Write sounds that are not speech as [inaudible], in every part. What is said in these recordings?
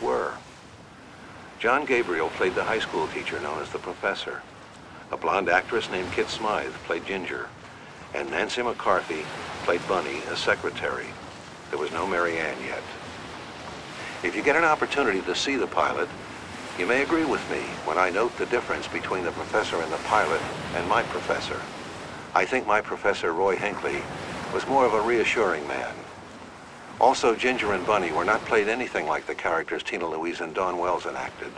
Were. John Gabriel played the high school teacher known as the professor. A blonde actress named Kit Smythe played Ginger. And Nancy McCarthy played Bunny, a secretary. There was no Mary Ann yet. If you get an opportunity to see the pilot, you may agree with me when I note the difference between the professor and the pilot and my professor. I think my professor, Roy Hinckley, was more of a reassuring man. Also, Ginger and Bunny were not played anything like the characters Tina Louise and Dawn Wells enacted.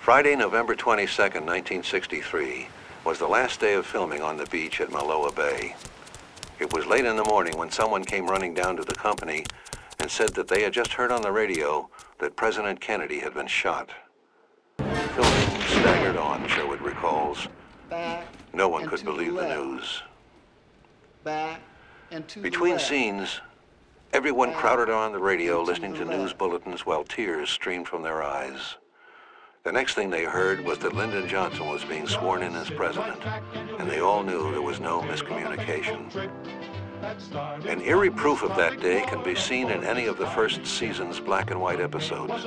Friday, November 22nd, 1963, was the last day of filming on the beach at Moloa'a Bay. It was late in the morning when someone came running down to the company and said that they had just heard on the radio that President Kennedy had been shot. Filming staggered on, Sherwood recalls. Back No one could to the believe the news. Back and to the Between left. scenes, everyone crowded on the radio listening to news bulletins while tears streamed from their eyes. The next thing they heard was that Lyndon Johnson was being sworn in as president, and they all knew there was no miscommunication. An eerie proof of that day can be seen in any of the first season's black and white episodes.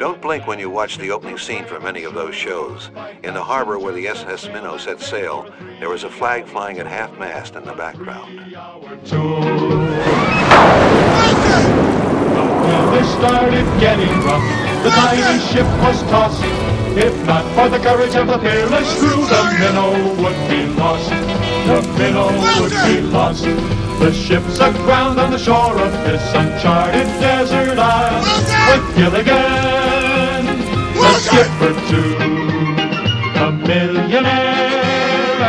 Don't blink when you watch the opening scene from any of those shows. In the harbor where the SS Minnow set sail, there was a flag flying at half mast in the background. When they started getting rough, the tiny ship was tossed. If not for the courage of the fearless crew, the minnow would be lost. The minnow would be lost. The ship's aground on the shore of this uncharted desert isle. With Gilligan, the skipper too, a millionaire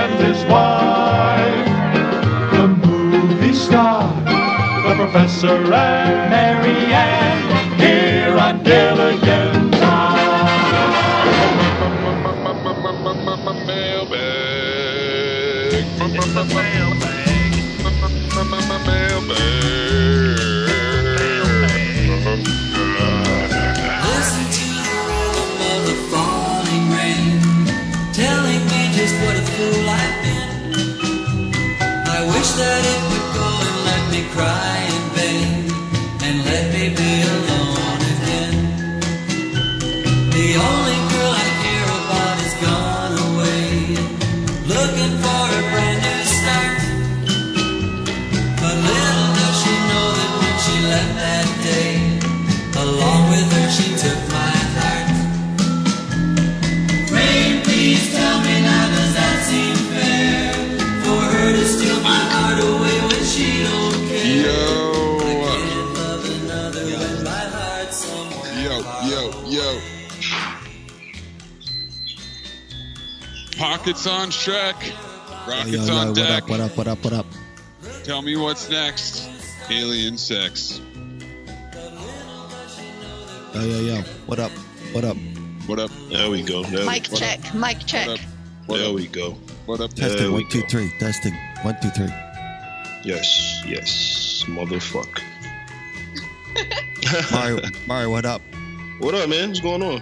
and his wife, professor and Mary Ann here on Gilligan Pockets on track. Rockets Yo, yo, on what deck. up, what up, what up, what up? Tell me what's next. Alien sex. Yo, yo, yo, what up, what up? What up? There we go. There, Mic What check, mic check. What up? What there up? we go. What up? Testing, There one, two, go. three, testing, one, two, three. Yes, yes, motherfucker. [laughs] Mario, Mario, what up? what up, man? What's going on?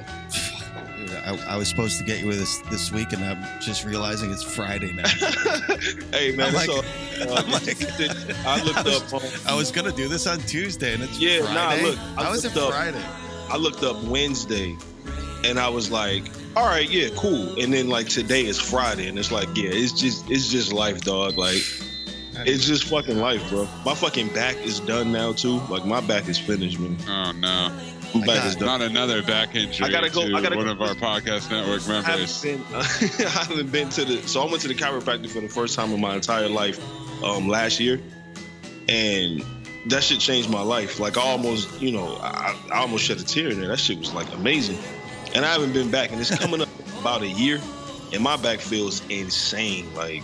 Dude, I, I was supposed to get you with this this week, and I'm just realizing it's Friday now. [laughs] hey, man, I'm like- all, [laughs] uh, I'm like- [laughs] I looked I was, up. Um, I was gonna do this on Tuesday, and it's Yeah, nah, Friday. look, I How is it looked up- Friday? I looked up Wednesday, and I was like, all right, yeah, cool. And then like today is Friday, and it's like, yeah, it's just it's just life, dog. Like it's just fucking life, bro. My fucking back is done now too. Like my back is finished, man. Oh no. Back. Not another back injury I gotta go- to I gotta one go- of our podcast network I haven't members. been, [laughs] I haven't been to the. So I went to the chiropractor for the first time in my entire life um, last year, and that shit changed my life. Like I almost, you know, I, I almost shed a tear in there. That shit was like amazing, and I haven't been back, and it's coming up about a year, and my back feels insane. Like,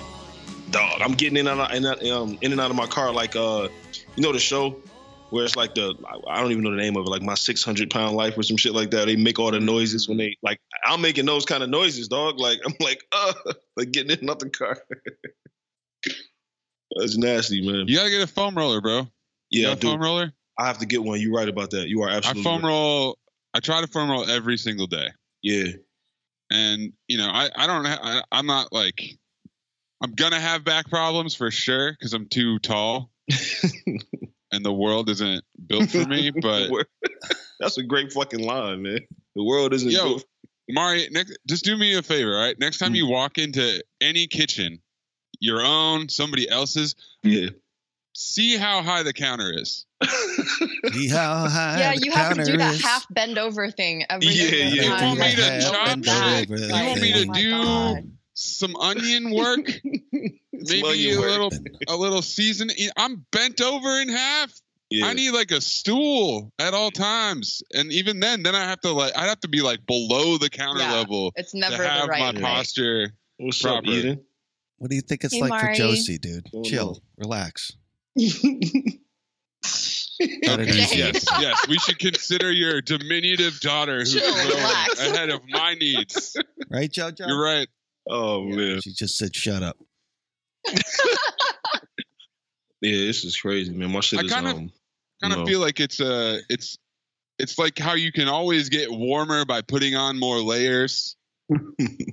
dog, I'm getting in and out, in, um, in and out of my car like, uh, you know, the show. Where it's like the I don't even know the name of it, like my 600 pound life or some shit like that. They make all the noises when they like I'm making those kind of noises, dog. Like I'm like, [laughs] uh, like getting in the car. [laughs] That's nasty, man. You gotta get a foam roller, bro. You Yeah, got a dude. foam roller? I have to get one. You're right about that. You are absolutely. I foam right. roll. I try to foam roll every single day, Yeah, and you know, I I don't. Ha- I, I'm not like. I'm gonna have back problems for sure because I'm too tall, [laughs] and the world isn't built for me. [laughs] But [laughs] that's a great fucking line, man. The world isn't. Yo, built- Mari, next, just do me a favor, all right? Next time mm. you walk into any kitchen, your own, somebody else's, yeah. see how high the counter is. [laughs] See how high Yeah, the you have to do counter that is. half bend over thing every Yeah, yeah. time. You want me to Like, chop bend that? back. You You want me to oh do God. Some onion work? [laughs] Maybe a work. little, a little season. I'm bent over in half. Yeah. I need like a stool at all times, and even then, then I have to like, I have to be like below the counter Yeah, level It's to never have the right my height. posture. What's proper. up, Eden? What do you think it's Hey, like Mari. for Josie, dude? Oh, Chill, no. relax. Okay, [laughs] yes, yes. We should consider your diminutive daughter who's Chill, growing relax. ahead of my needs. Right, JoJo? You're right. Oh man, She just said, "Shut up." [laughs] yeah, this is crazy, man. My shit I is kind of- um, Kind of no. feel like it's uh it's it's like how you can always get warmer by putting on more layers. [laughs]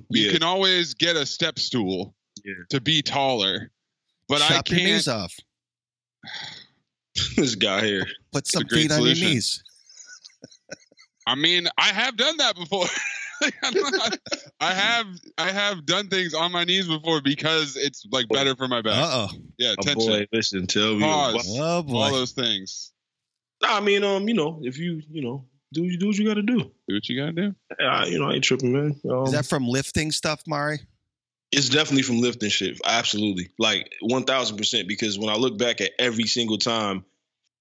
You can always get a step stool Yeah. to be taller, but I Chop your can't. knees off. [sighs] this guy here. Put some great feet on your knees. I mean, I have done that before. [laughs] [laughs] I have I have done things on my knees before because it's like better for my back. Uh oh. Yeah, Oh, tension, boy, listen, tell me. Pause. Oh all those things. I mean, um, you know, if you, you know, do you do what you got to do. Do what you gotta do. I, you know, I ain't tripping, man. Um, Is that from lifting stuff, Mari? it's definitely from lifting shit. Absolutely, like one thousand percent. Because when I look back at every single time,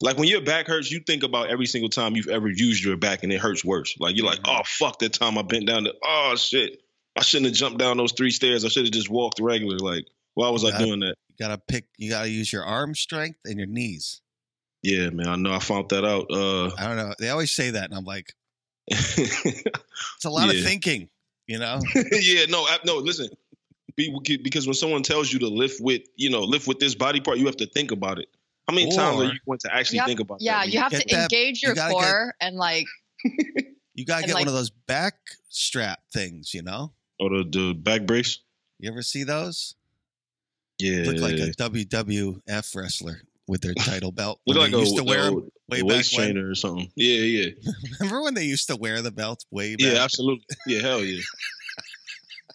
like when your back hurts, you think about every single time you've ever used your back and it hurts worse. Like you're like, Mm-hmm. oh fuck, that time I bent down. The, oh shit, I shouldn't have jumped down those three stairs. I should have just walked regular. Like, why was I doing that? You gotta pick. You gotta use your arm strength and your knees. Yeah, man, I know. I found that out. Uh, I don't know. They always say that, and I'm like, [laughs] it's a lot Yeah. of thinking. You know? [laughs] yeah, no, I, no. Listen, Be- because when someone tells you to lift with, you know, lift with this body part, you have to think about it. How many times are you going to actually have- think about Yeah, that? Yeah, you have to that- engage your gotta get- core and like [laughs] You gotta get like- one of those back strap things. You know? or the, the back brace. You ever see those? Yeah, Look like a WWF wrestler with their [laughs] title belt. Look When like they a, used to wear uh, a, way a back waist when. trainer or something. Yeah, yeah, [laughs] Remember when they used to wear the belts way back? yeah, absolutely. Yeah, hell yeah.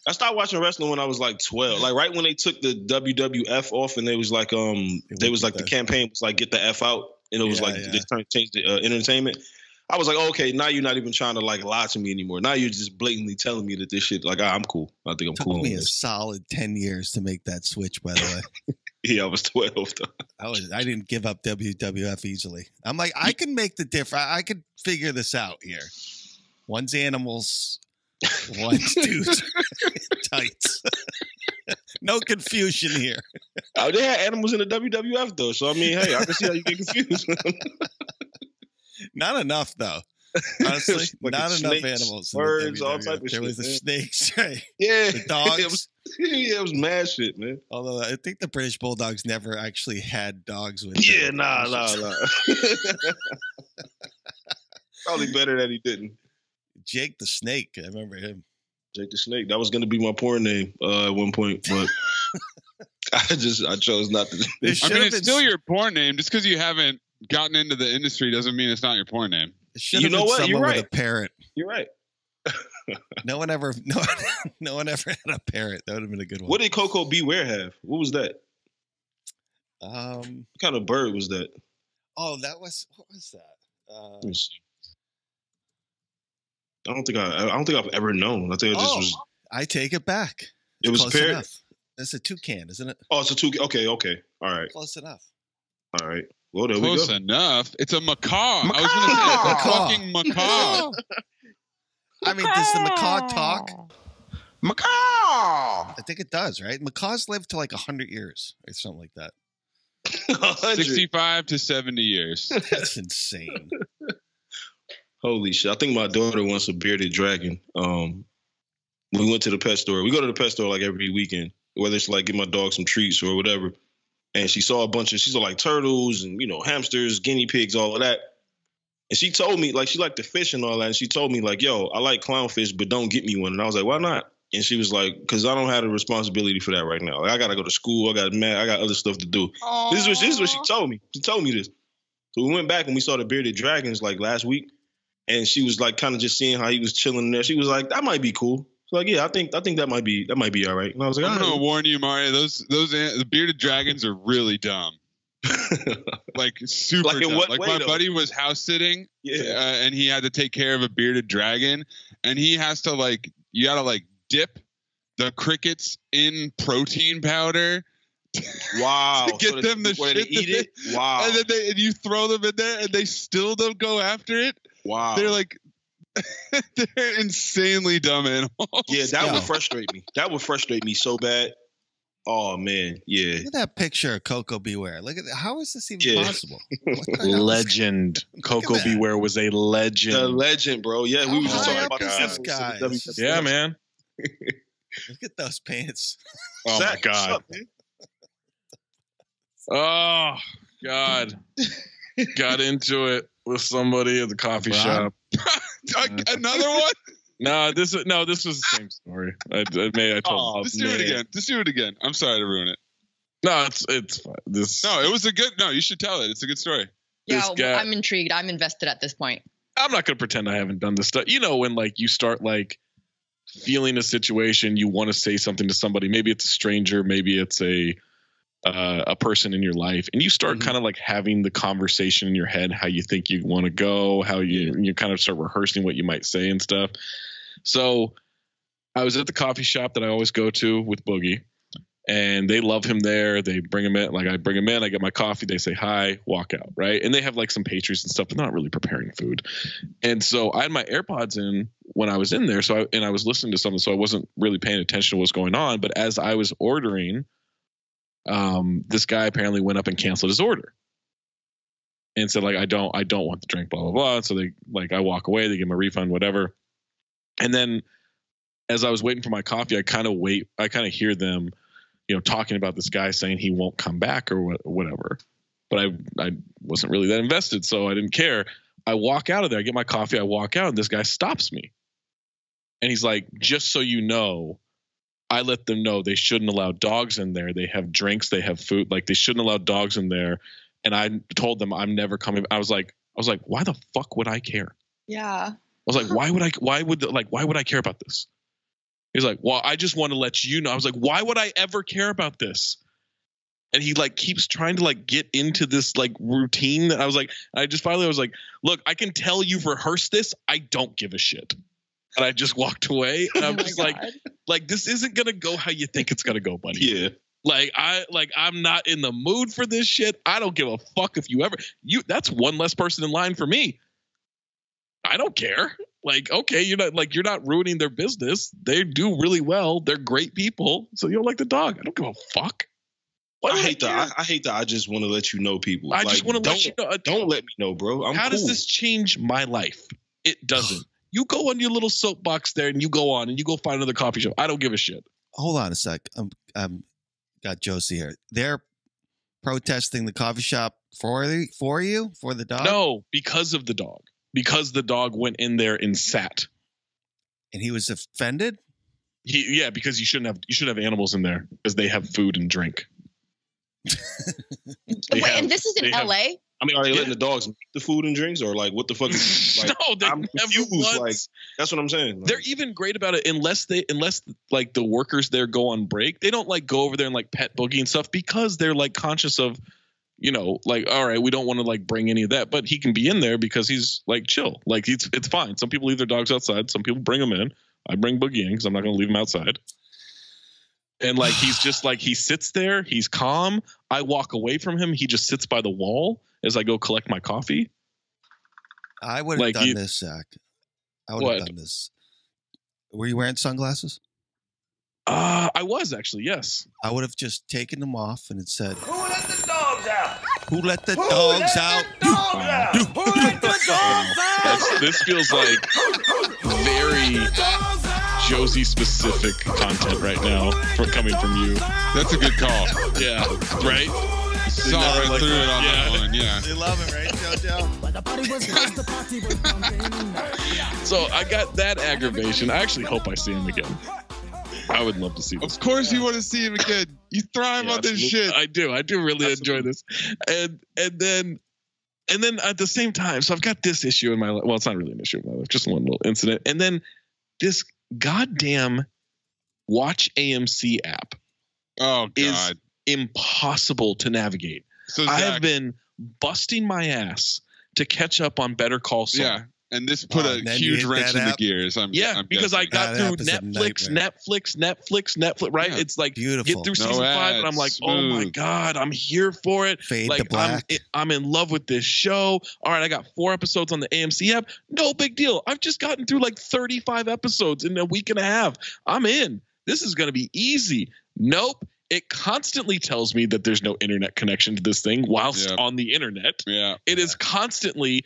I started watching wrestling when I was like twelve. Like right when they took the WWF off, and they was like, um, They was like the campaign was like, get the f out, and it was Yeah, like yeah. they trying to change the uh, entertainment. I was like, okay, now you're not even trying to like lie to me anymore. Now you're just blatantly telling me that this shit, like, ah, I'm cool. I think I'm took cool. on me a this. solid ten years to make that switch. By the way, [laughs] Yeah, I was twelve. Though. I was I didn't give up WWF easily. I'm like I can make the difference. I could figure this out here. One's animals, [laughs] one's dudes tights. [laughs] no confusion here. Oh, they had animals in the WWF though, so I mean, hey, I can see how you get confused. Not enough though. Honestly, [laughs] Fucking not enough snakes, animals. birds, all type of There shit, was the man. snakes, [laughs] right? yeah, The dogs. it was, yeah, it was mad shit, man. Although I think the British Bulldogs never actually had dogs with. Yeah, them. nah, nah, nah. Probably better that he didn't. Jake the Snake. I remember him. Jake the Snake. That was gonna be my porn name uh, at one point, but [laughs] I just I chose not to. There I mean, have it's still your porn name. Just because you haven't gotten into the industry doesn't mean it's not your porn name. It You know been what? You're right. with a parrot. You're right. [laughs] No one ever, no, one- [laughs] no one ever had a parrot. That would have been a good one. What did Koko B. Ware have? What was that? Um. What kind of bird was that? Oh, that was what was that? Uh, Let me see. I don't think I. I don't think I've ever known. I think it just oh, was. I take it back. It was a Close parrot. enough. That's a toucan, isn't it? Oh, it's a toucan. Okay, okay. All right, Close enough. all right. Well, there Close we go. enough. It's a macaw. I was gonna say it's a Macaw. fucking macaw. [laughs] I mean, does the macaw talk? Macaw! I think it does, right? Macaws live to like hundred years or something like that. [laughs] 100. Sixty-five to seventy years. That's insane. Holy shit! I think my daughter wants a bearded dragon. Um, we went to the pet store. We go to the pet store like every weekend, whether it's like give my dog some treats or whatever. And she saw a bunch of she saw like turtles and you know hamsters, guinea pigs, all of that. And she told me like she liked the fish and all that. And she told me like, "Yo, I like clownfish, but don't get me one." And I was like, "Why not?" And she was like, "Cause I don't have the responsibility for that right now. Like, I gotta go to school. I got mad. I got other stuff to do." This is what this is what she told me. She told me this. So we went back and we saw the bearded dragons like last week, and she was like kind of just seeing how he was chilling there. She was like, "That might be cool." So like, yeah, I think I think that might be that might be all right. And I was like, I'm all gonna warn you, Mario. Those those the bearded dragons are really dumb. [laughs] Like super Like dumb. like my though? buddy was house sitting, uh, yeah, and he had to take care of a bearded dragon, and he has to like you gotta like dip the crickets in protein powder [laughs] wow. to get So them the shit to eat it. Wow, [laughs] and then they and you throw them in there, and they still don't go after it. Wow. They're like [laughs] they're insanely dumb animals. yeah, that Yo. would frustrate me. That would frustrate me so bad. Oh man, yeah. Look at that picture of Koko B. Ware. Look at that. How is this even Yeah. possible? What the hell is- Legend. Coco. Beware was a legend. A legend, bro. Yeah, we How were just talking about is the this episodes of guy? yeah, man. [laughs] Look at those pants. Oh Zach, my god. up. Oh god. [laughs] Got into it with somebody at the coffee Rob? shop. [laughs] Another one. No, this is no, this was the same story. I, I may I told. Oh, Just do it again. Just do it again. I'm sorry to ruin it. No, it's it's fine. This No, it was a good. No, you should tell it. It's a good story. Yeah, guy- I'm intrigued. I'm invested at this point. I'm not gonna pretend I haven't done this stuff. You know, when like you start like feeling a situation, you want to say something to somebody. Maybe it's a stranger, maybe it's a uh, a person in your life, and you start Mhm. kind of like having the conversation in your head, how you think you want to go, how you you kind of start rehearsing what you might say and stuff. So, I was at the coffee shop that I always go to with Boogie. And they love him there. They bring him in. Like I bring him in. I get my coffee. They say hi, walk out. Right. And they have like some pastries and stuff. They're not really preparing food. And so I had my AirPods in when I was in there. So I, and I was listening to something, so I wasn't really paying attention to what's going on. But as I was ordering, um, this guy apparently went up and canceled his order and said like I don't I don't want the drink, blah blah blah. And so they like I walk away, they give me a refund, whatever. And then as I was waiting for my coffee, I kind of wait, I kind of hear them, you know, talking about this guy saying he won't come back or wha- whatever. But I I wasn't really that invested, so I didn't care. I walk out of there, I get my coffee, I walk out, and this guy stops me. And he's like, just so you know, I let them know they shouldn't allow dogs in there. They have drinks, they have food, like they shouldn't allow dogs in there. And I told them I'm never coming. I was like, I was like, why the fuck would I care? Yeah. I was like, why would I? Why would like? Why would I care about this? He's like, well, I just want to let you know. I was like, why would I ever care about this? And he like keeps trying to like get into this like routine that I was like, I just finally was like, look, I can tell you've rehearsed this. I don't give a shit. And I just walked away. And I'm [laughs] Oh just God. like this isn't gonna go how you think it's gonna go, buddy. Yeah. Like I like I'm not in the mood for this shit. I don't give a fuck if you ever you that's one less person in line for me. I don't care. Like, okay, you're not like you're not ruining their business. They do really well. They're great people. So you don't like the dog. I don't give a fuck. Why I hate that. I, I hate that. I just want to let you know people. I just want to let you know. uh, Don't let me know, bro. I'm How does this change my life? It doesn't. You go on your little soapbox there and you go on and you go find another coffee shop. I don't give a shit. Hold on a sec. I'm I'm got Josie here. They're protesting the coffee shop for the for you for the dog. No, because of the dog. Because the dog went in there and sat. and he was offended. He, yeah, because you shouldn't have you should have animals in there because they have food and drink. [laughs] Wait, have- and this is in they have- LA? I mean, are they Yeah. letting the dogs make the food and drinks, or like what the fuck is? [laughs] Like, no, they I'm never confused. once. Like that's what I'm saying. Like, they're even great about it unless they unless like the workers there go on break they don't like go over there and like pet boogie and stuff because they're like conscious of you know like all right we don't want to like bring any of that but he can be in there because he's like chill like it's it's fine some people leave their dogs outside some people bring them in i bring boogie in because i'm not going to leave him outside and like he's just like he sits there he's calm i walk away from him he just sits by the wall as i go collect my coffee I would have Like done you- this, Zach. I would What? have done this. Were you wearing sunglasses? uh i was actually yes I would have just taken them off and it said, Who let the dogs out? "Who let the Who dogs let out?" the dogs out? Who let the dogs out? That's, this feels like very Josie specific content right now for coming from you. That's a good call. Yeah, right? Saw right like through it on yeah. that one. Yeah. You love it, right, JoJo? [laughs] So I got that aggravation. I actually hope I see him again. I would love to see this. Of course, you want to see him again. You thrive Yeah, on this absolutely. shit. I do. I do really enjoy this. And and then and then at the same time, so I've got this issue in my life. Well, it's not really an issue in my life, just one little incident. And then this goddamn Watch AMC app Oh is God. Impossible to navigate. So I have been busting my ass to catch up on Better Call Saul. yeah, and this put Oh, a and then you huge wrench that in the gears. I'm, Yeah, I'm because I got That through app is a Netflix. Netflix, Netflix, Netflix, right? Yeah. It's like Beautiful. get through No season five, and I'm ads, like, oh my god, I'm here for it. Fade like to black. I'm, I'm in love with this show. All right, I got four episodes on the AMC app. No big deal. I've just gotten through like 35 episodes in a week and a half. I'm in. This is gonna be easy. Nope. It constantly tells me that there's no internet connection to this thing whilst Yep. on the internet. yeah. It is constantly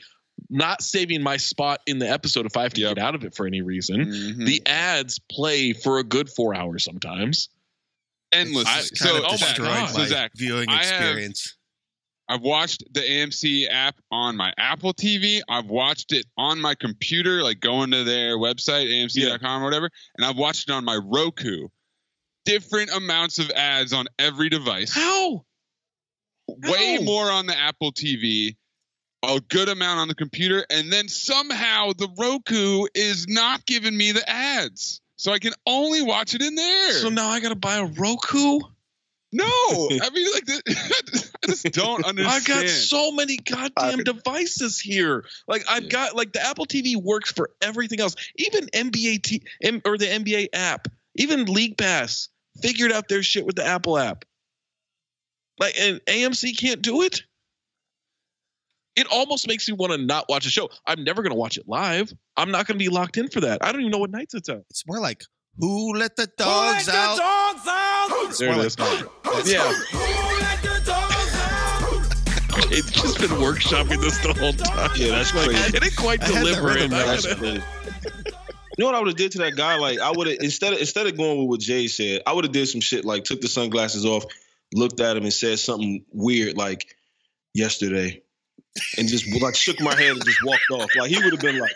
not saving my spot in the episode if I have to Yep. get out of it for any reason. Mhm. The ads play for a good four hours sometimes. Endless. I- so, oh my God. so Zach, viewing I have- experience. I've watched the AMC app on my Apple TV. I've watched it on my computer, like going to their website, AMC.com or whatever, and I've watched it on my Roku. Different amounts of ads on every device. How? Way How? more on the Apple TV, a good amount on the computer, and then somehow the Roku is not giving me the ads. So I can only watch it in there. So now I gotta buy a Roku. no, I mean like [laughs] I just don't [laughs] understand. I understand. got so many goddamn devices here. Like I've got like the Apple TV works for everything else. Even NBA T M- or the NBA app, even League Pass figured out their shit with the Apple app. Like and AMC can't do it. It almost makes me want to not watch a show. I'm never gonna watch it live. I'm not gonna be locked in for that. I don't even know what nights it's out. It's more like, "Who let the Who let dogs the out?" dogs out? There more it like is. Yeah, Who let the dogs out? it's just been workshopping this the whole time. Yeah, that's Like, crazy. I didn't quite I deliver it. rhythm That's gotta- crazy. You know what I would have did to that guy? Like I would have instead of instead of going with what Jay said, I would have did some shit like took the sunglasses off, looked at him and said something weird like yesterday, and just like shook my head and just walked off. Like he would have been like,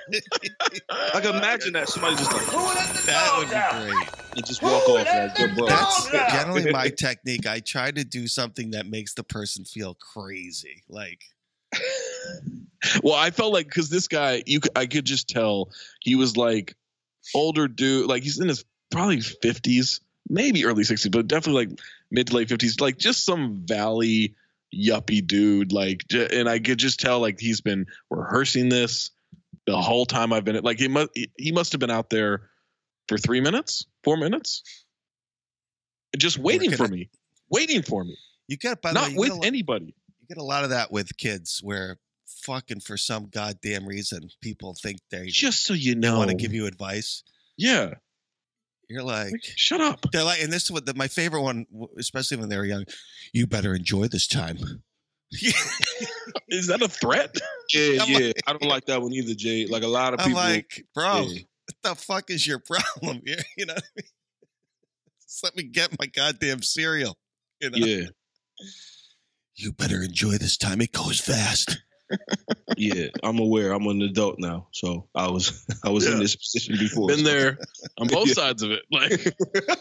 like imagine that somebody just like Who let the That would be out? great. and just walk off like, yo, bro. That's out. generally my [laughs] technique. I try to do something that makes the person feel crazy. Like, Well, I felt like because this guy, you, I could just tell he was like older dude, like he's in his probably fifties, maybe early sixties, but definitely like mid to late fifties, like just some valley yuppie dude. Like, and I could just tell like he's been rehearsing this the whole time I've been. Like he must, he must have been out there for three minutes, four minutes, just waiting for me, waiting for me, you get, by the not way, you with a, anybody. you get a lot of that with kids where fucking for some goddamn reason people think they Just so you know, want to give you advice. yeah. You're like, Like, shut up. they're like, and this is what the, my favorite one, especially when they were young. You better enjoy this time. [laughs] Is that a threat? Yeah, I'm yeah. I don't like that one either, Jay. Like a lot of I'm people. like, bro, yeah. what the fuck is your [laughs] problem here? You know, what I mean? just let me get my goddamn cereal. You know, yeah, you better enjoy this time. It goes fast. Yeah. I'm aware. I'm an adult now, so I was [laughs] I was in this position before. Been so- there [laughs] on both Yeah. sides of it. Like, [laughs]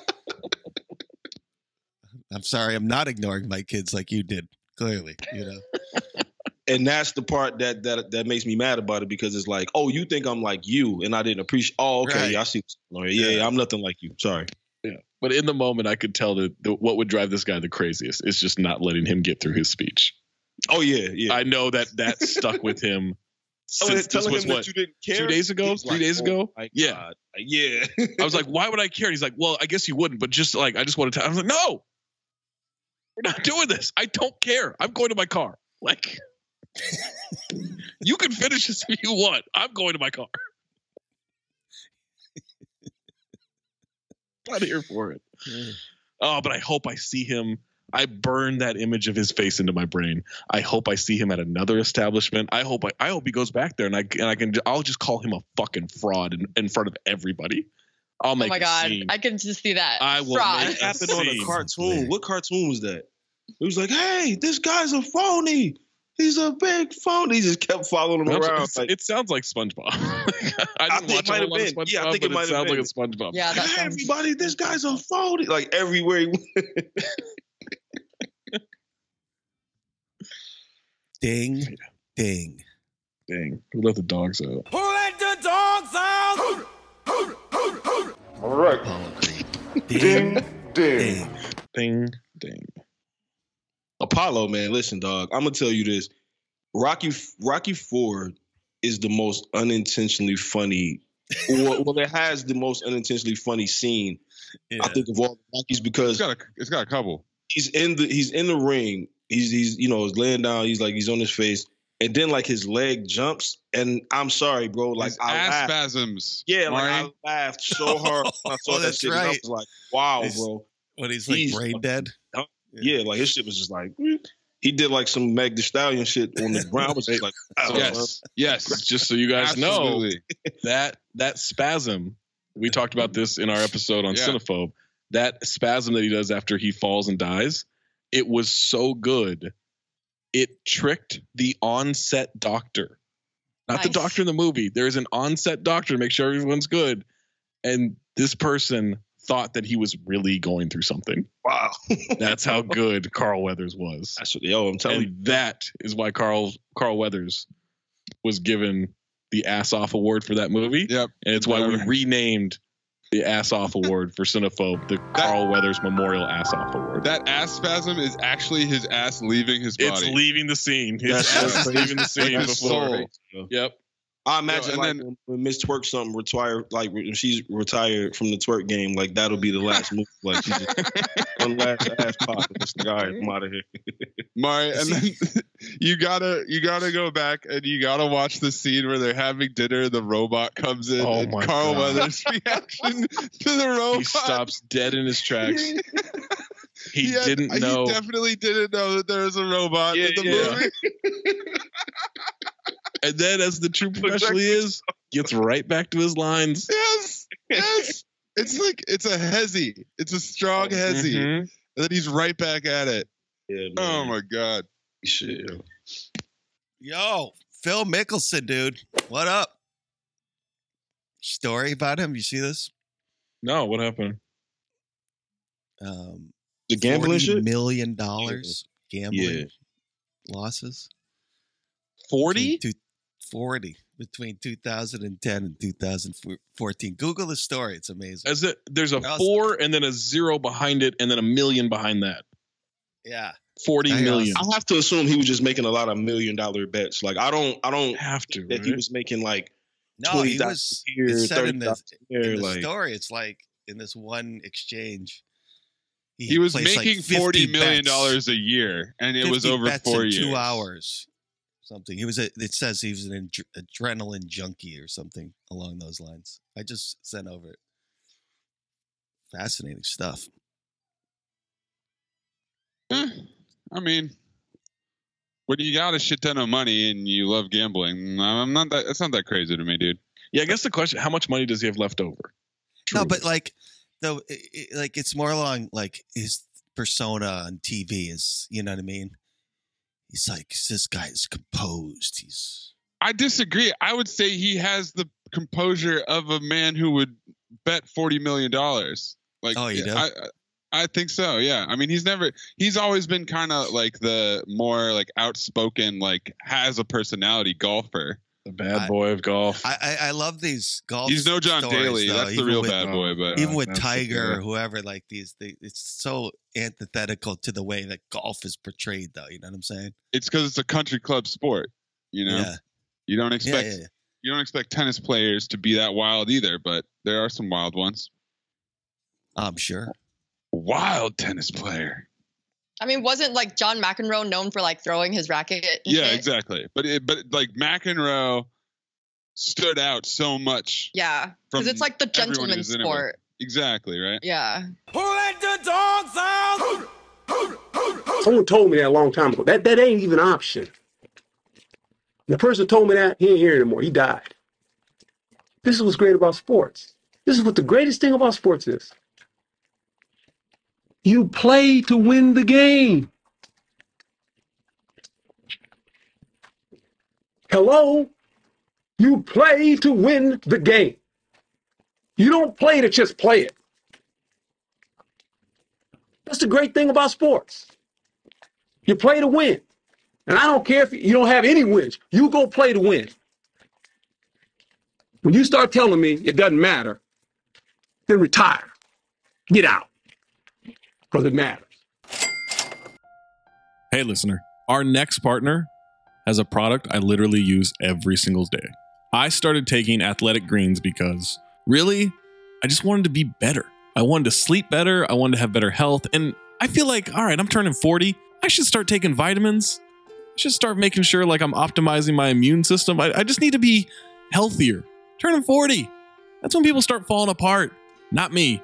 I'm sorry, I'm not ignoring my kids like you did. Clearly, you know. and that's the part that that that makes me mad about it because it's like, oh, you think I'm like you, and I didn't appreciate. Oh, okay, Right. yeah, I see. what's going on. Yeah, yeah, I'm nothing like you. Sorry. Yeah. But in the moment, I could tell that the, what would drive this guy the craziest is just not letting him get through his speech. Oh yeah, yeah. I know that that stuck with him [laughs] since oh, this was what you didn't care, two days ago, three like, days oh ago. my Yeah, God. yeah. I was like, why would I care? And he's like, well, I guess you wouldn't, but just like I just want to. I was like, no, we're not doing this. I don't care. I'm going to my car. Like, you can finish this if you want. I'm going to my car. [laughs] not here for it. [sighs] Oh, but I hope I see him. I burn that image of his face into my brain. I hope I see him at another establishment. I hope I, I hope he goes back there and I and I can I'll just call him a fucking fraud in, in front of everybody. I'll Oh my a god, scene. I can just see that. I will Fraud. make It happened on a scene. cartoon. What cartoon was that? It was like, hey, this guy's a phony. He's a big phony. He just kept following him around. It's- Like, it sounds like SpongeBob. [laughs] I I didn't think watch it might a have lot of been. SpongeBob, Yeah, I think but it might have sounds like been. a SpongeBob. Yeah, that hey, sounds. everybody, this guy's a phony. Like everywhere he went. [laughs] Ding, ding. ding. who let the dogs out? Who let the dogs out? All right. Apollo Ding, Ding, ding. ding. Ding, ding. Apollo, man, listen, dog. I'm gonna tell you this. Rocky Rocky IV is the most unintentionally funny. [laughs] or, well, it has the most unintentionally funny scene Yeah. I think of all the Rockies because It's got a it's got a couple. he's in the he's in the ring. He's he's you know he's laying down. He's like he's on his face, and then like his leg jumps. And I'm sorry, bro. Like His I ass laughed. spasms. Yeah, like I laughed so [laughs] hard when I saw Oh, that that's shit. and I right. was like, wow, He's- bro. When he's like He's brain fucking dead. Yeah, like his shit was just like he did like some Megan Thee Stallion shit on the ground. I was just like, wow, [laughs] yes, yes. Just so you guys know, that that spasm we talked about this in our episode on Yeah. cinephobe that spasm that he does after he falls and dies it was so good it tricked the on-set doctor. Not the doctor in the movie. There's an on-set doctor to make sure everyone's good. And this person thought that he was really going through something. Wow. [laughs] that's how [laughs] good carl weathers was. That's what, yo, I'm telling you. that is why carl carl weathers was given the ass off award for that movie. Yep. and it's why we renamed the Ass Off Award for Cinephobe the Carl Weathers Memorial Ass Off Award. That ass spasm is actually his ass leaving his body. it's leaving the scene. His That's ass so is crazy. leaving the scene before. soul. Yep. I imagine and like then- when, when Miss Twerk something retire, like when she's retired from the twerk game, like that'll be the [laughs] last move. Like she's just one last ass pop. and Just like, all right, I'm out of here. Mari, [laughs] and then [laughs] you gotta you gotta go back and you gotta watch the scene where they're having dinner. The robot comes in. Oh and my Carl God. Weathers' reaction to the robot. He stops dead in his tracks. He had- didn't He know. definitely didn't know that there was a robot Yeah, in the yeah. movie. And then, as the true professional he is, gets right back to his lines. Yes, yes. It's like it's a hezzy. It's a strong hezzy, Mhm. and then he's right back at it. Yeah, Oh my god. shit. Yo, Phil Mickelson, dude. What up? Story about him. You see this? No, what happened? Um, The gambling 40 shit. million dollars gambling Yeah. losses. 40? Between two- 40 between 2010 and 2014. Google the story. It's amazing. As it, there's a Awesome. four and then a zero behind it, and then a million behind that. Yeah. Forty Hey, million. I have to assume he was just making a lot of million dollar bets. Like I don't, I don't have to. that he was making like No, twenty he was here, it said in the, here. in the Like story. It's like in this one exchange. He was placed, like, making forty million dollars a year, and it was over four years. two hours something he was a, it says he was an adrenaline junkie or something along those lines i just sent over it fascinating stuff Eh, I mean, when you got a shit ton of money and you love gambling, I'm not that. It's not that crazy to me, dude. Yeah, I guess the question: How much money does he have left over? no but like though it, it- like it's more along like his persona on tv is you know what i mean he's like this guy is composed he's I disagree. I would say he has the composure of a man who would bet forty million dollars. Like, Oh, you do? I, I- I think so. Yeah. I mean, he's never. He's always been kind of like the more like outspoken, like has a personality golfer. The bad boy of golf. I, I, I love these golf. He's no John stories, Daly. though, That's the real with- bad boy. But even uh, with Tiger or whoever, like these, they, it's so antithetical to the way that golf is portrayed, though. You know what I'm saying? it's because it's a country club sport. You know, Yeah. you don't Yeah, expect yeah, yeah. you don't expect tennis players to be that wild either. But there are some wild ones. I'm sure. Wild tennis player. I mean, wasn't like John McEnroe known for like throwing his racket? and Yeah, shit? exactly. But it, but like McEnroe stood out so much. Yeah, because it's like the everyone gentleman who's in it with. sport. Exactly right. Yeah. Who let the dogs out? Someone told me that a long time ago. That that ain't even an option. The person told me that he ain't here anymore. He died. This is what's great about sports. This is what the greatest thing about sports is. You play to win the game. Hello? You play to win the game. You don't play to just play it. That's the great thing about sports. You play to win. And I don't care if you don't have any wins. You go play to win. When you start telling me it doesn't matter, then retire. Get out. Because it matters. Hey, listener, our next partner has a product I literally use every single day. I started taking athletic greens because really, I just wanted to be better. I wanted to sleep better. I wanted to have better health. And I feel like, all right, I'm turning 40. I should start taking vitamins. I should start making sure like I'm optimizing my immune system. I, I just need to be healthier. Turning 40. That's when people start falling apart. Not me.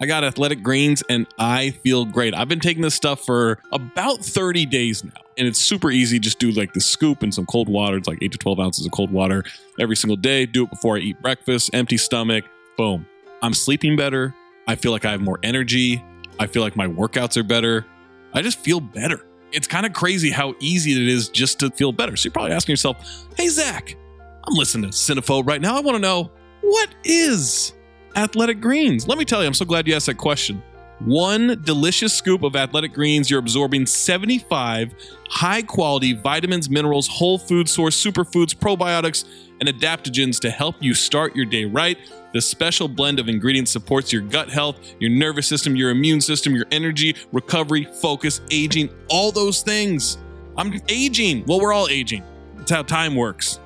I got athletic greens and I feel great. I've been taking this stuff for about 30 days now. And it's super easy. Just do like the scoop and some cold water. It's like 8 to 12 ounces of cold water every single day. Do it before I eat breakfast, empty stomach. Boom. I'm sleeping better. I feel like I have more energy. I feel like my workouts are better. I just feel better. It's kind of crazy how easy it is just to feel better. So you're probably asking yourself, hey, Zach, I'm listening to Cinephobe right now. I want to know what is athletic greens? Let me tell you, I'm so glad you asked that question. One delicious scoop of athletic greens, you're absorbing 75 high quality vitamins, minerals, whole food source, superfoods, probiotics, and adaptogens to help you start your day right. The special blend of ingredients supports your gut health, your nervous system, your immune system, your energy, recovery, focus, aging, all those things. I'm aging. Well, we're all aging. That's how time works.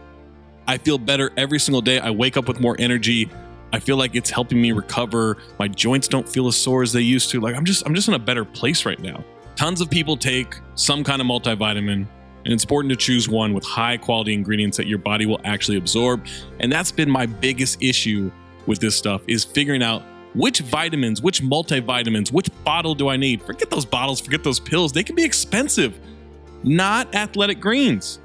I feel better every single day. I wake up with more energy. I feel like it's helping me recover. My joints don't feel as sore as they used to. Like I'm just I'm just in a better place right now. Tons of people take some kind of multivitamin, and it's important to choose one with high quality ingredients that your body will actually absorb. And that's been my biggest issue with this stuff is figuring out which vitamins, which multivitamins, which bottle do I need? Forget those bottles, forget those pills. They can be expensive. Not athletic greens.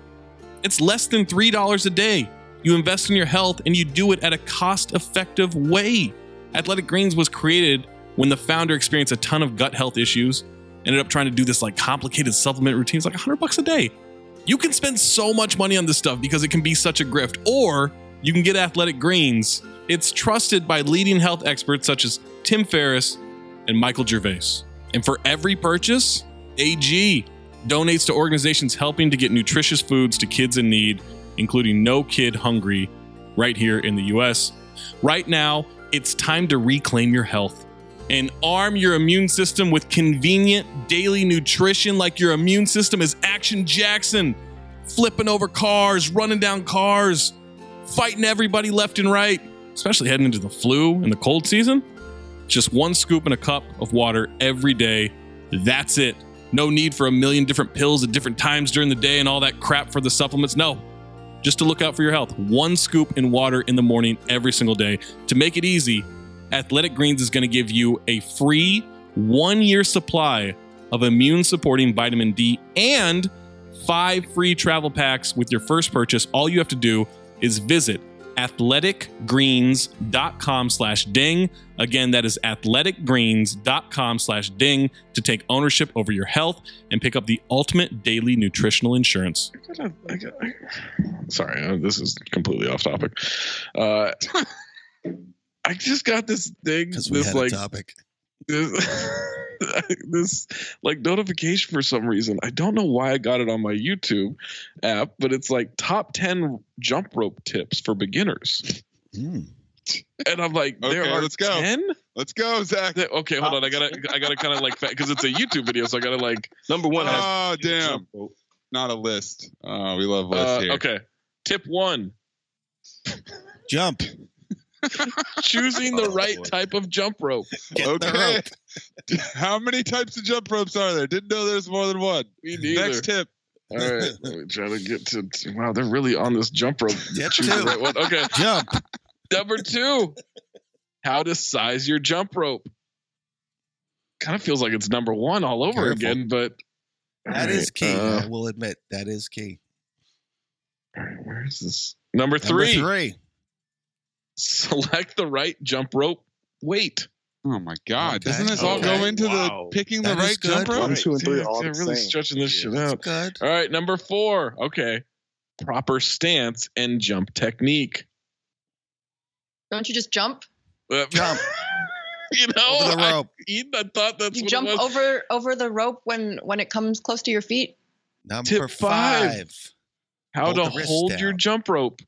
It's less than $3 a day. You invest in your health and you do it at a cost effective way. Athletic Greens was created when the founder experienced a ton of gut health issues, ended up trying to do this like complicated supplement routines, like 100 bucks a day. You can spend so much money on this stuff because it can be such a grift, or you can get Athletic Greens. It's trusted by leading health experts such as Tim Ferriss and Michael Gervais. And for every purchase, AG donates to organizations helping to get nutritious foods to kids in need, including No Kid Hungry, right here in the US. Right now, it's time to reclaim your health and arm your immune system with convenient daily nutrition like your immune system is Action Jackson, flipping over cars, running down cars, fighting everybody left and right, especially heading into the flu and the cold season. Just one scoop in a cup of water every day. That's it. No need for a million different pills at different times during the day and all that crap for the supplements. No, just to look out for your health. One scoop in water in the morning every single day. To make it easy, Athletic Greens is going to give you a free one year supply of immune supporting vitamin D and five free travel packs with your first purchase. All you have to do is visit athleticgreens.com slash ding. Again, that is athleticgreens.com slash ding to take ownership over your health and pick up the ultimate daily nutritional insurance. Sorry, uh, this is completely off topic. Uh, [laughs] I just got this thing, Because we this had like a topic. [laughs] this like notification for some reason. I don't know why I got it on my YouTube app, but it's like top 10 jump rope tips for beginners. Mm. And I'm like, there Okay, are let's go. 10? Let's go, Zach. Okay, hold on. I gotta, I gotta kind of like, because it's a YouTube video, so I gotta like. Number one has Oh damn! Not a list. Oh, we love lists Uh, here. okay, tip one: Jump. Choosing the Oh, right boy. type of jump rope. Get the Okay. rope. [laughs] How many types of jump ropes are there? Didn't know there's more than one. Me neither. Next tip. All right, let me [laughs] try to get to. Wow, they're really on this jump rope. Tip Choose the right one. Okay, Jump. number two: how to size your jump rope. Kind of feels like it's number one all over Careful. again, but That is key. Uh, I will admit that is key. all right, where is this? Number Number three: three. Select the right jump rope weight. Oh my God! Okay. Doesn't this all go into Wow. the picking That the is right jump rope? One, two, and three are all They're the really same. stretching this shit out. good. All right, number four. Okay. Proper stance and jump technique. Don't you just jump? Uh, [laughs] Jump you know, over the rope. Eden, I thought that's You what jump it was. over over the rope when when it comes close to your feet. Number Tip five. five. How Hold to the wrist hold your jump rope.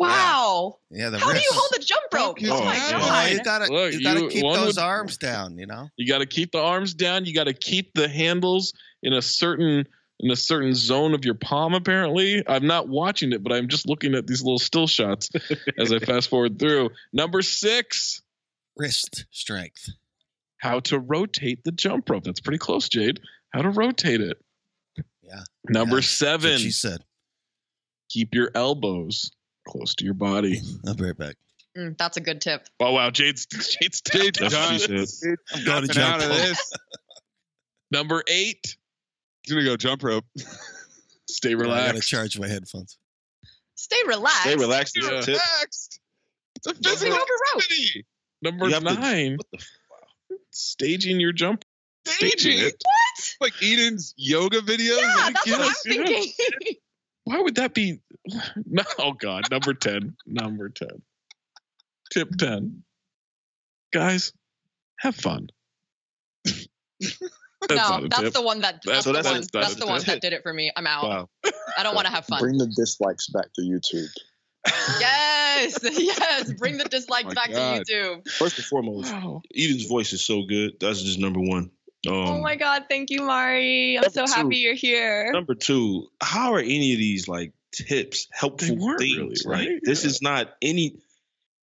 Wow. Yeah, the How wrist. do you hold a jump rope? Focus, Oh my man. Well, god. you gotta, Look, you gotta you- keep those would- arms down. You know. You got to keep the arms down. You got to keep the handles in a certain in a certain zone of your palm. Apparently, I'm not watching it, but I'm just looking at these little still shots [laughs] as I fast forward through. Number six. Wrist strength. how to rotate the jump rope. That's pretty close, Jade. How to rotate it. Yeah. Number Yeah, seven, she said. keep your elbows close to your body. [laughs] I'll be right back. Mm, that's a good tip. Oh wow, Jade's [laughs] Jade's Jade's tapped done. out. I'm going to Tapping out of this. Number eight, He's gonna go jump rope. [laughs] stay relaxed. I gotta charge my headphones. Stay relaxed. Stay relaxed. is a Yeah. tip. It's a Jump physical over rope. activity. Number You have to- nine, What the f- staging your jump. Staging. it. What? Like Eden's yoga videos. Yeah, Like, that's what I'm yes, thinking. Why would that be? No, [laughs] oh God, number ten. Number ten. Tip ten. Guys, have fun. [laughs] That's no, that's tip. the one that that's, So the that's- one that's that's the one that did it for me. I'm out. Wow. I don't want to have fun. Bring the dislikes back to YouTube. Yes, [laughs] yes. Bring the oh dislikes my back God. to YouTube. First and foremost, Wow. Eden's voice is so good. That's just number one. Um, oh my God! Thank you, Mari. I'm so Number happy you're here. Number two, how are any of these like tips helpful things? really, Like right? this is not any.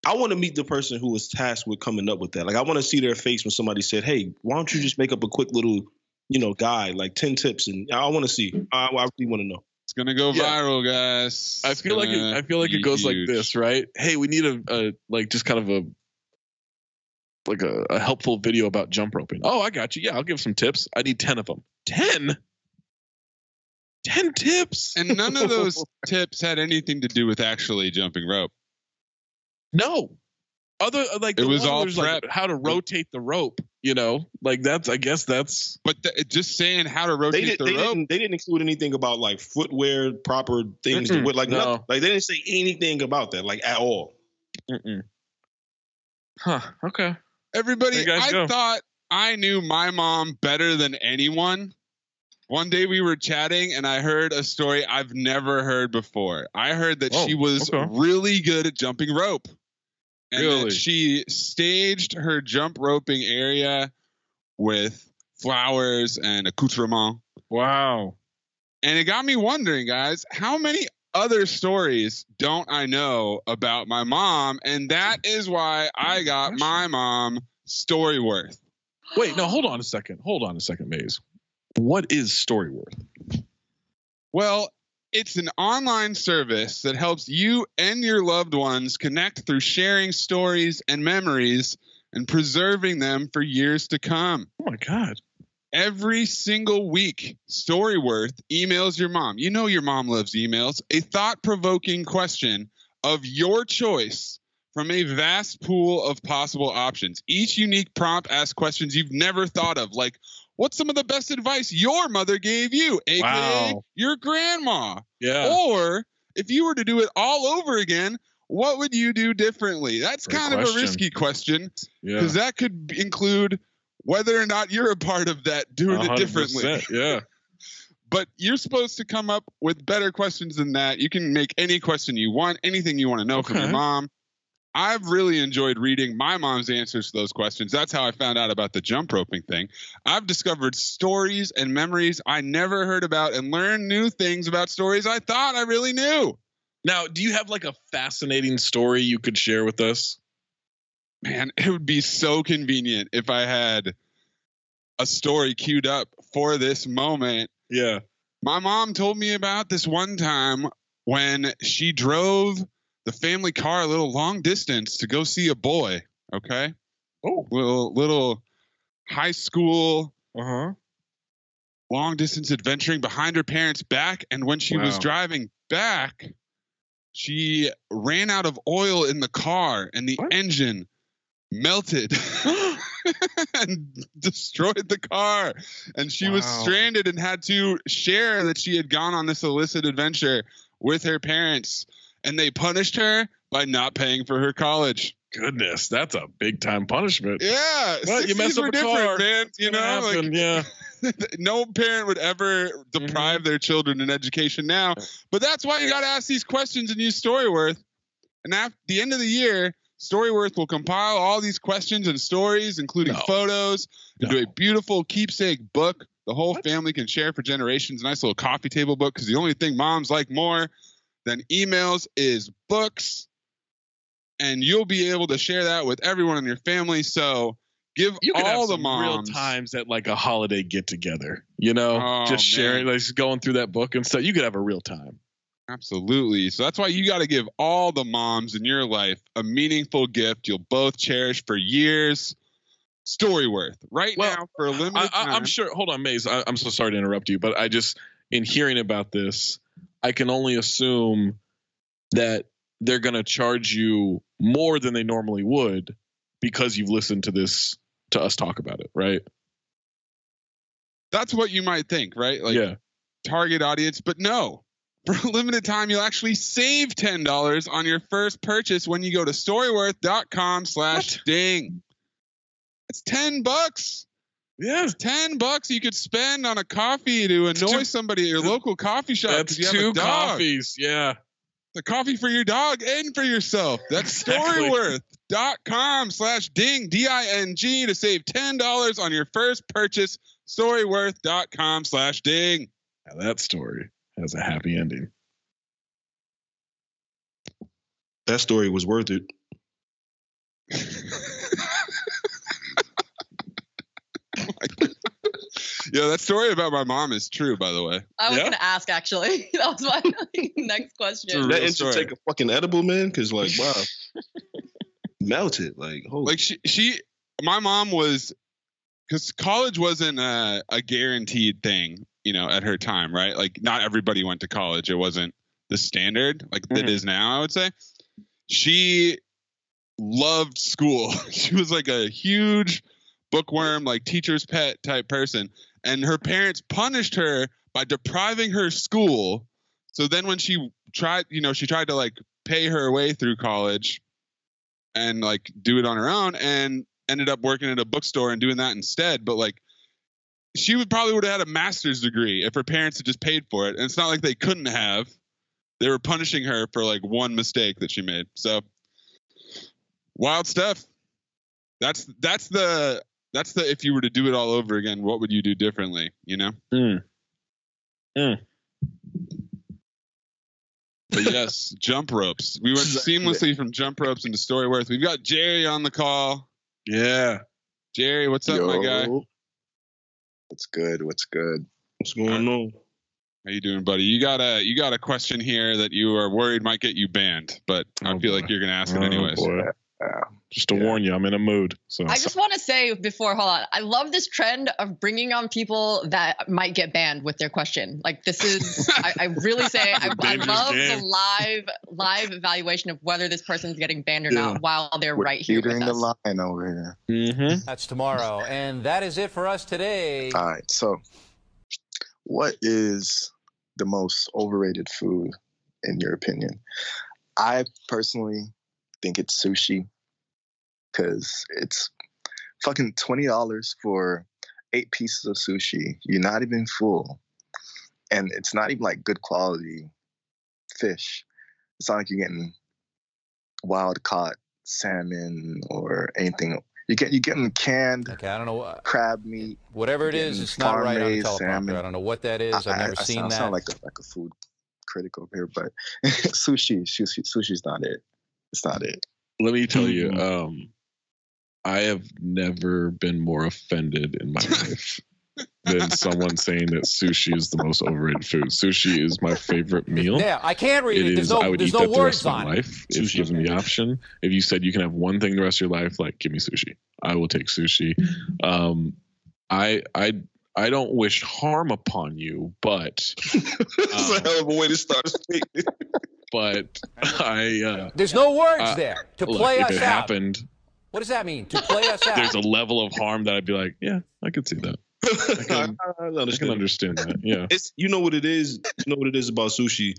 I want to meet the person who was tasked with coming up with that. Like I want to see their face when somebody said, "Hey, why don't you just make up a quick little, you know, guide like ten tips?" And I want to see. I, I really want to know. It's gonna go Yeah. viral, guys. I It's feel like it, I feel like it be goes like this, right? Hey, we need a, a like just kind of a like a, a helpful video about jump roping. Oh, I got you. Yeah, I'll give some tips. I need ten of them. Ten. Ten tips. And none of those [laughs] tips had anything to do with actually jumping rope. no. Other uh, like It was all where there's, like, prep. how to rotate the rope. You know, like that's. I guess that's. But th- just saying how to They, rotate did, the they rope. didn't. They didn't include anything about like footwear, proper things. to Mm-mm, like no. nothing. Like they didn't say anything about that, like at all. Mm-mm. Huh. Okay. Everybody, There you guys I go. thought I knew my mom better than anyone. One day we were chatting and I heard a story I've never heard before. I heard that Oh, she was okay. really good at jumping rope. And Really? that she staged her jump roping area with flowers and accoutrement. Wow. And it got me wondering, guys, how many other stories don't I know about my mom? And that is why I got my mom Storyworth. Wait. No. Hold on a second. Hold on a second, Maze. What is Storyworth? Well, it's an online service that helps you and your loved ones connect through sharing stories and memories and preserving them for years to come. Oh my God. Every single week, Storyworth emails your mom. You know your mom loves emails. A thought provoking question of your choice from a vast pool of possible options. Each unique prompt asks questions you've never thought of, like, what's some of the best advice your mother gave you, aka Wow. your grandma? Yeah. Or if you were to do it all over again, what would you do differently? That's Great kind of a risky question Yeah. because that could include whether or not you're a part of that doing it 100%, differently. Yeah. [laughs] But you're supposed to come up with better questions than that. You can make any question you want, anything you want to know from your mom. I've really enjoyed reading my mom's answers to those questions. That's how I found out about the jump roping thing. I've discovered stories and memories I never heard about and learned new things about stories I thought I really knew. Now, do you have like a fascinating story you could share with us? Man, it would be so convenient if I had a story queued up for this moment. Yeah. My mom told me about this one time when she drove the family car a little long distance to go see a boy. Okay. Oh. Little little high school Uh huh. long distance adventuring behind her parents' back. And when she was driving back, she ran out of oil in the car and the engine melted [laughs] and destroyed the car. And she was stranded and had to share that she had gone on this illicit adventure with her parents. And they punished her by not paying for her college. Goodness, that's a big time punishment. Yeah, Well, you 60s mess up a car. man. You know, like, yeah. [laughs] no parent would ever deprive mm-hmm. their children an education now. But that's why you got to ask these questions and use Storyworth. And at the end of the year, Storyworth will compile all these questions and stories, including No. photos, into a beautiful keepsake book the whole family can share for generations. Nice little coffee table book because the only thing moms like more than emails is books. And you'll be able to share that with everyone in your family. So give You could all have the some real times at like a holiday get together. You know, Oh, just sharing, like just going through that book and stuff. You could have a real time. Absolutely. So that's why you got to give all the moms in your life a meaningful gift you'll both cherish for years. Storyworth right Well, now for a limited I, I'm sure. Hold on, Maze. I, I'm so sorry to interrupt you, but I just, in hearing about this, I can only assume that they're going to charge you more than they normally would because you've listened to this to us talk about it, right? That's what you might think, right? Like yeah. target audience, but no. For a limited time, you'll actually save ten dollars on your first purchase when you go to storyworth.com slash ding. It's ten bucks. Yeah. It's ten bucks you could spend on a coffee to annoy two- somebody at your local coffee shop. That's you have two coffees. Yeah. the coffee for your dog and for yourself. That's Exactly. storyworth.com slash ding, D-I-N-G to save $10 on your first purchase. Storyworth.com slash ding. Now that story has a happy ending. That story was worth it. [laughs] Yeah, that story about my mom is true, by the way. I was Yeah? gonna ask actually. [laughs] that was my [laughs] next question. True. That real instant story. take a fucking edible, man, because like, wow, melted. Like, holy. Like she, she my mom was, because college wasn't a, a guaranteed thing, you know, at her time, right? Like not everybody went to college. It wasn't the standard like it Mhm. is now, I would say. She loved school. [laughs] she was like a huge bookworm, like teacher's pet type person. And her parents punished her by depriving her school. So then when she tried, you know, she tried to like pay her way through college and like do it on her own and ended up working at a bookstore and doing that instead. But like she would probably would have had a master's degree if her parents had just paid for it. And it's not like they couldn't have. They were punishing her for like one mistake that she made. So wild stuff. That's that's the that's the if you were to do it all over again, what would you do differently? You know? Mm. Mm. But yes, [laughs] jump ropes. We went seamlessly from jump ropes into Storyworth. We've got Jerry on the call. Yeah. Jerry, what's up, my guy? What's good? What's good? What's going uh, on? How you doing, buddy? You got a you got a question here that you are worried might get you banned, but I Oh, feel boy. like you're gonna ask it Oh, anyways. Yeah. Just to warn you, I'm in a mood. So I just want to say before, hold on. I love this trend of bringing on people that might get banned with their question. Like this is, [laughs] I, I really say, I, I love game. the live live evaluation of whether this person's getting banned or Yeah. not while they're We're right here with teetering us. the line over here. Mm-hmm. That's tomorrow. And that is it for us today. All right. So, what is the most overrated food in your opinion? I personally think it's sushi because it's fucking twenty dollars for eight pieces of sushi. You're not even full, and it's not even like good quality fish. It's not like you're getting wild caught salmon or anything. You get you getting canned Okay, I don't know what. crab meat. Whatever it is, it's not right on the teleprompter. salmon. I don't know what that is. I've I- never I, seen sound, that. sound like a like a food critic over here, but [laughs] sushi, sushi, sushi's not it. It's not it. Let me tell you, Mm-hmm. um, I have never been more offended in my life [laughs] than someone saying that sushi is the most overrated food. Sushi is my favorite meal. Yeah, I can't read it. It There's is. no- I would there's eat no that the words rest of my on it. life if given the option. If you said you can have one thing the rest of your life, like give me sushi, I will take sushi. Um, I I I don't wish harm upon you, but [laughs] That's a hell of a way to start a statement. But [laughs] I uh, There's no words uh, there to look, play if us it out. happened, What does that mean? To play us [laughs] out? there's a level of harm that I'd be like, yeah, I could see that. [laughs] I can, I I understand. can understand that. Yeah. It's you know what it is. You know what it is about sushi.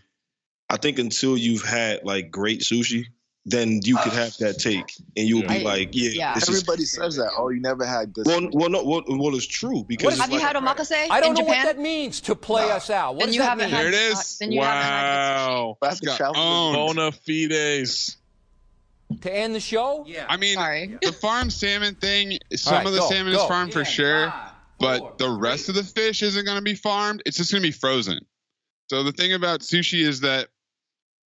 I think until you've had like great sushi, then you could have that [sighs] take, and you'll be I- like, yeah, yeah. this is. Everybody says that. Oh, you never had good. Well, sushi. well, no, well, well, it's true because Have you like, had omakase I don't in know Japan? what that means to play us out. What Then you haven't mean? had There it good- is. then you haven't good Wow. I have to got Bona fides. To end the show? Yeah. I mean, Sorry. the farm salmon thing. Some right, of the go, salmon go. is farmed for sure, five, but four, the rest of the fish isn't going to be farmed. It's just going to be frozen. So the thing about sushi is that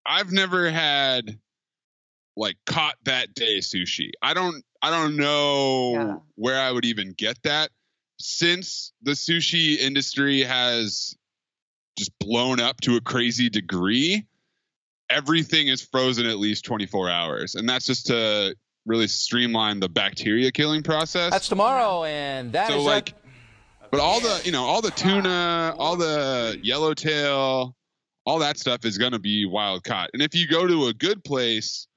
I've never had like caught that day sushi. I don't I don't know Yeah. where I would even get that since the sushi industry has just blown up to a crazy degree. Everything is frozen at least 24 hours, and that's just to really streamline the bacteria killing process. That's tomorrow, and that is so our- like but all the you know all the tuna all the yellowtail all that stuff is going to be wild caught and if you go to a good place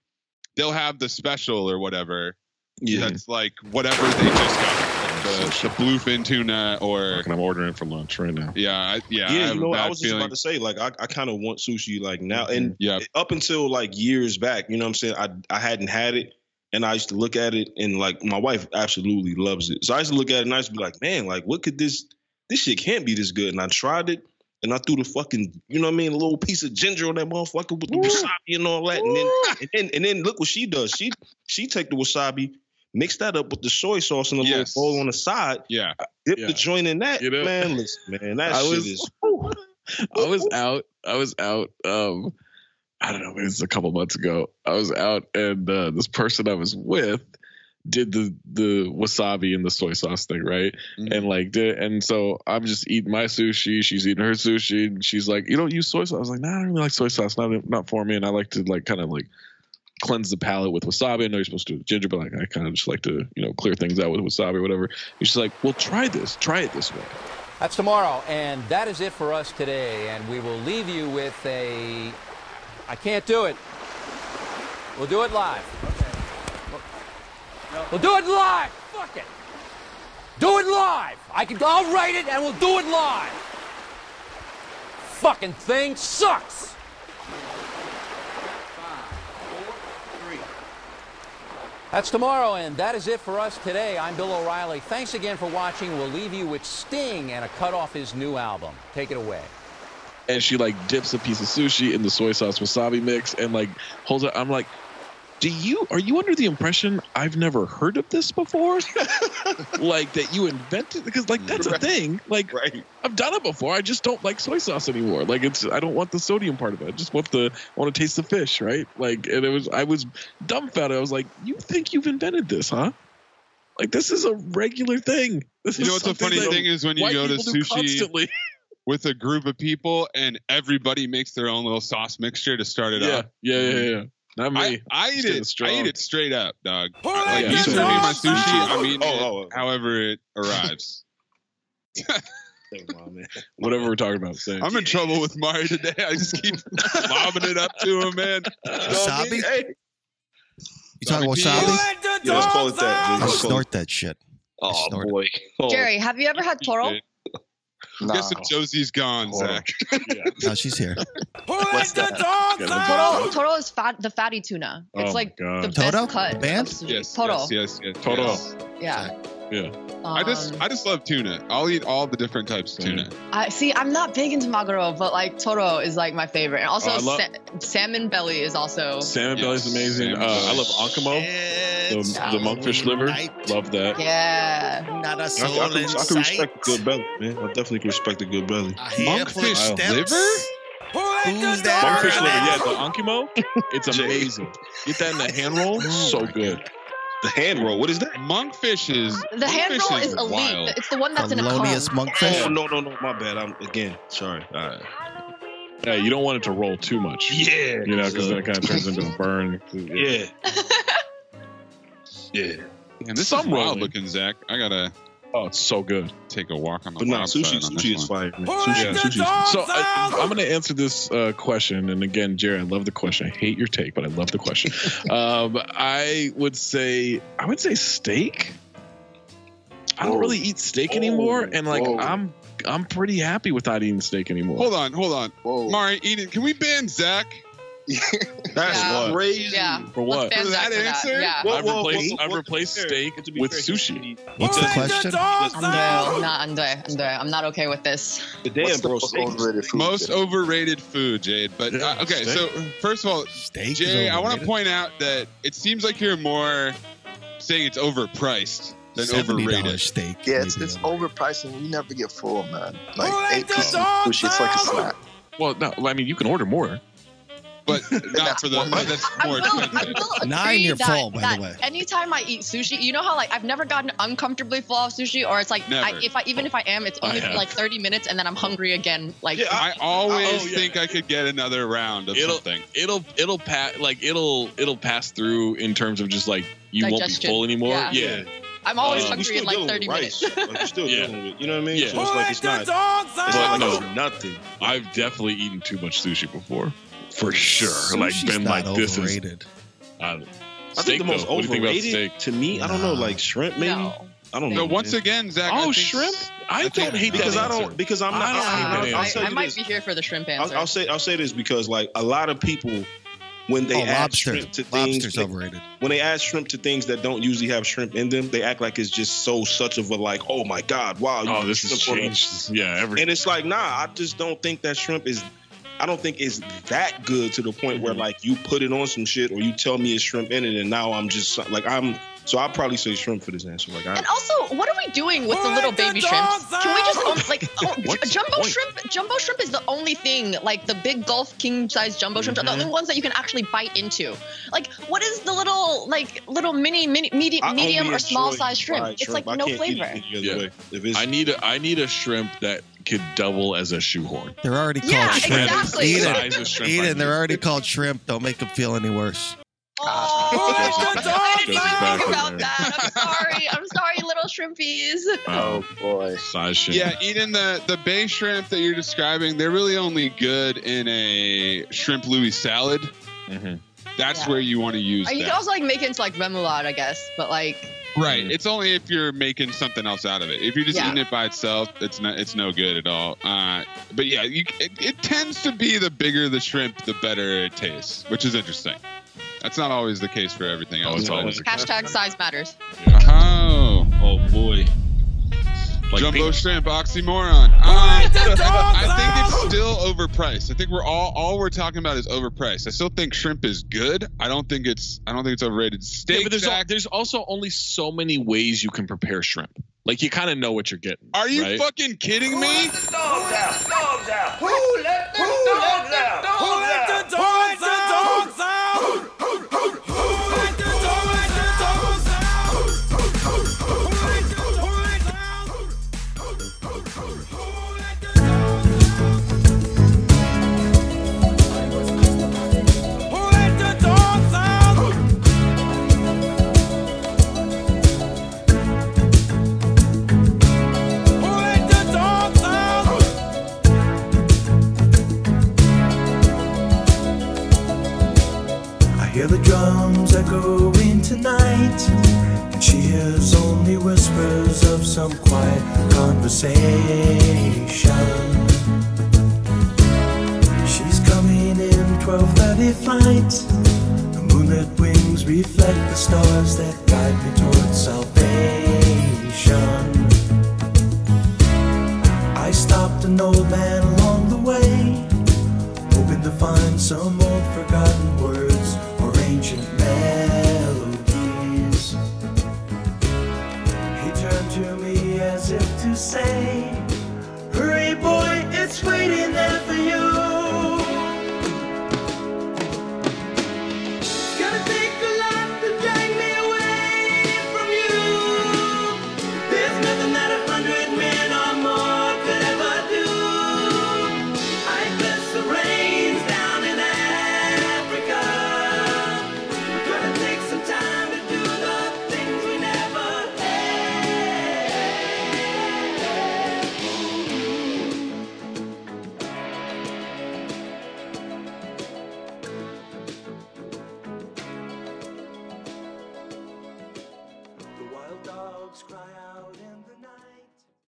they'll have the special or whatever yeah. that's like whatever they just got the, the bluefin tuna or Fucking, I'm ordering it for lunch right now. yeah I, yeah, Yeah, have you a know, I bad was just feeling. about to say, like, I, I kind of want sushi like now, mm-hmm. and yeah up until like years back, you know what I'm saying? I I hadn't had it, and I used to look at it, and like my wife absolutely loves it. So I used to look at it, and I used to be like, man, like, what could this? This shit can't be this good. And I tried it, and I threw the fucking, you know what I mean, a little piece of ginger on that motherfucker with the wasabi and all that, and then and then and then look what she does. She she take the wasabi. Mix that up with the soy sauce and a Yes. little bowl on the side. yeah Dip Yeah. the joint in that. You know? man, listen, man, that I shit was- is. [laughs] I was out. I was out. Um, I don't know. Maybe it was a couple months ago. I was out, and uh, this person I was with did the the wasabi and the soy sauce thing, right? Mhm. And like did, and so I'm just eating my sushi. She's eating her sushi, and she's like, "You don't use soy sauce?" I was like, "Nah, I don't really like soy sauce. Not not for me." And I like to like kind of like cleanse the palate with wasabi. I know you're supposed to do ginger, but like I kind of just like to you know clear things out with wasabi or whatever. And she's like, "Well, try this. Try it this way." That's tomorrow, and that is it for us today. And we will leave you with a. I can't do it. We'll do it live. We'll do it live. Fuck it. Do it live. I can. I'll write it, and we'll do it live. Fucking thing sucks. That's tomorrow, and that is it for us today. I'm Bill O'Reilly. Thanks again for watching. We'll leave you with Sting and a cut off his new album. Take it away. and she like dips a piece of sushi in the soy sauce wasabi mix and like holds it. I'm like, do you are you under the impression I've never heard of this before? [laughs] like that you invented because like that's a thing. Like Right. I've done it before. I just don't like soy sauce anymore. Like it's I don't want the sodium part of it. I just want the I want to taste the fish, right? Like and it was I was dumbfounded. I was like, you think you've invented this, huh? Like this is a regular thing. This you know what the funny thing is when you go to sushi [laughs] with a group of people and everybody makes their own little sauce mixture to start it yeah, off yeah, yeah, yeah. Not me. I, I eat it. strong. I eat it straight up, dog. Pour Like Yeah, you so serve me my sushi, I'm eating Oh, it oh, oh. however it arrives. [laughs] On. Whatever we're talking about. Saying. I'm in trouble with Mari today. I just keep [laughs] lobbing it up to him, man. Uh, wasabi? Hey. You talking Wasabi wasabi? Let the Yeah, let's call it that. out. I Let's call it- snort that shit. Oh snort it. boy. Oh. Jerry, have you ever had toro? Guess if Josie's gone, Zach. [laughs] No, she's here. What's that? Toro, Toro is fat, the fatty tuna. It's Oh like the God. best Toto? cut. The band? Yes, Toro. yes, yes, yes. Toto. yes. Yeah. Yeah. I just, Um, I just love tuna. I'll eat all the different types of tuna. I see. I'm not big into maguro, but like Toro is like my favorite, and also Oh, I love- sa- salmon belly is also. Salmon Yes, is amazing. Uh, I love ankimo, the, the monkfish liver. night. Love that. Yeah. Not a I, I, soul can, in I can sight. respect a good belly, man. I definitely can respect a good belly. A handful of Monkfish liver? Who's that? Monkfish liver, yeah, the [laughs] ankimo. It's amazing. Get that in the hand roll. So good. The hand roll, what is that? Monkfish is The hand monkfish roll is elite. wild. It's the one that's in a Felonious cone. monkfish. Oh no, no, no, my bad. I'm again sorry. All right. Yeah, you don't want it to roll too much. Yeah, You know, because then it kind of turns into a [laughs] burn. yeah, [laughs] yeah. And this Some is wild rolling. looking, Zach. I gotta Oh, it's so good. take a walk on the But no, sushi, side on this sushi is one. fire. Man. Sushi, sushi. So I, I'm going to answer this uh, question, and again, Jerry, I love the question. I hate your take, but I love the question. [laughs] um, I would say, I would say steak. I don't really eat steak anymore, and like Whoa. I'm, I'm pretty happy with not eating steak anymore. Hold on, hold on. Whoa. Mari, Eden, can we ban Zach? That's Yeah. crazy. Yeah. For what? Let's ban For Zach that for that. answer? Yeah. Whoa, I've whoa, replaced, whoa, I've whoa, replaced fair. steak To be with fair, sushi. What's the question? No, not Andre. Andre. I'm not okay with this. The damn What's the bro, most steak overrated food? Most Jay? overrated food, Jade. But uh, okay, steak. so first of all, Steak Jay, I want to point out that it seems like you're more saying it's overpriced than $70 overrated. steak. Yeah, it's, it's overpriced and you never get full, man. Like eight pieces of sushi, it's like a snack. Well, no, I mean you can order more. But [laughs] not for the. more. That's I more will, expensive. will agree Nine, you're that, full, by the way. anytime I eat sushi, you know how like I've never gotten uncomfortably full of sushi, or it's like I, if I even if I am, it's only for like 30 minutes and then I'm hungry again. Like Yeah, I always Oh, yeah. think I could get another round of It'll- something. It'll, it'll pass like it'll, it'll pass through in terms of just like you won't be full anymore. Yeah. Yeah. I'm always Uh, hungry in like 30 minutes. like you're still [laughs] Yeah. dealing with, you know what I mean? Yeah. So it's like it's not, it's not no. nothing. I've definitely eaten too much sushi before, for sure. like been not like this is. overrated. Uh, I think the most though. What do you think about overrated steak? to me, I don't know, like shrimp maybe. No. I don't know. No, once again, Zach. I Oh, think- shrimp? I, think don't hate because that I don't because I'm not. I don't I, hate that I'll, I'll say I, I might this. be here for the shrimp answer. I'll, I'll say I'll say this because like a lot of people when they oh, add lobster. shrimp to things Lobster's they- overrated. when they add shrimp to things that don't usually have shrimp in them, they act like it's just so such of a like, oh my god, wow. Oh, this has shrimp on a- changed. Yeah, everything. And it's like, nah, I just don't think that shrimp is. I don't think it's that good to the point where like you put it on some shit or you tell me it's shrimp in it, and now I'm just like I'm. So I'll probably say shrimp for this answer. Like I, And also, what are we doing with the little baby shrimps? Can we just own, like [laughs] oh, What's jumbo point? shrimp? Jumbo shrimp is the only thing. Like the big Gulf king size jumbo shrimp are the Mhm. only ones that you can actually bite into. Like what is the little like little mini mini medium, medium or small enjoy size shrimp? fried It's like I no can't eat it flavor. any other Yeah. way. If it's, I need a I need a shrimp that could double as a shoehorn. They're already called Yeah, shrimp. exactly. Eat it. Size of shrimp I Eden, they're already called shrimp. Don't make them feel any worse. Oh, Joseph- I didn't even think about that. I'm sorry. I'm sorry, little shrimpies. [laughs] Oh, boy. size shrimp. Yeah, Eden, the the bay shrimp that you're describing, they're really only good in a shrimp Louis salad. Mhm. That's Yeah. where you want to use Or you that. can also like make it into like remoulade, I guess. But like, Right. Mhm. It's only if you're making something else out of it. If you're just Yeah. eating it by itself, it's not it's no good at all. Uh, but yeah, you, it, it tends to be the bigger the shrimp, the better it tastes, which is interesting. That's not always the case for everything Oh, else. it's always hashtag size matters. Oh, oh boy. Like jumbo pink- shrimp oxymoron. Uh, I [laughs] think it's still overpriced. I think we're all all we're talking about is overpriced. I still think shrimp is good. I don't think it's I don't think it's overrated. Steak. Yeah, but there's, al- Zach, there's also only so many ways you can prepare shrimp. Like you kind of know what you're getting. are you right? fucking kidding me? Dogs out! Dogs out! Who let the dogs out? Who let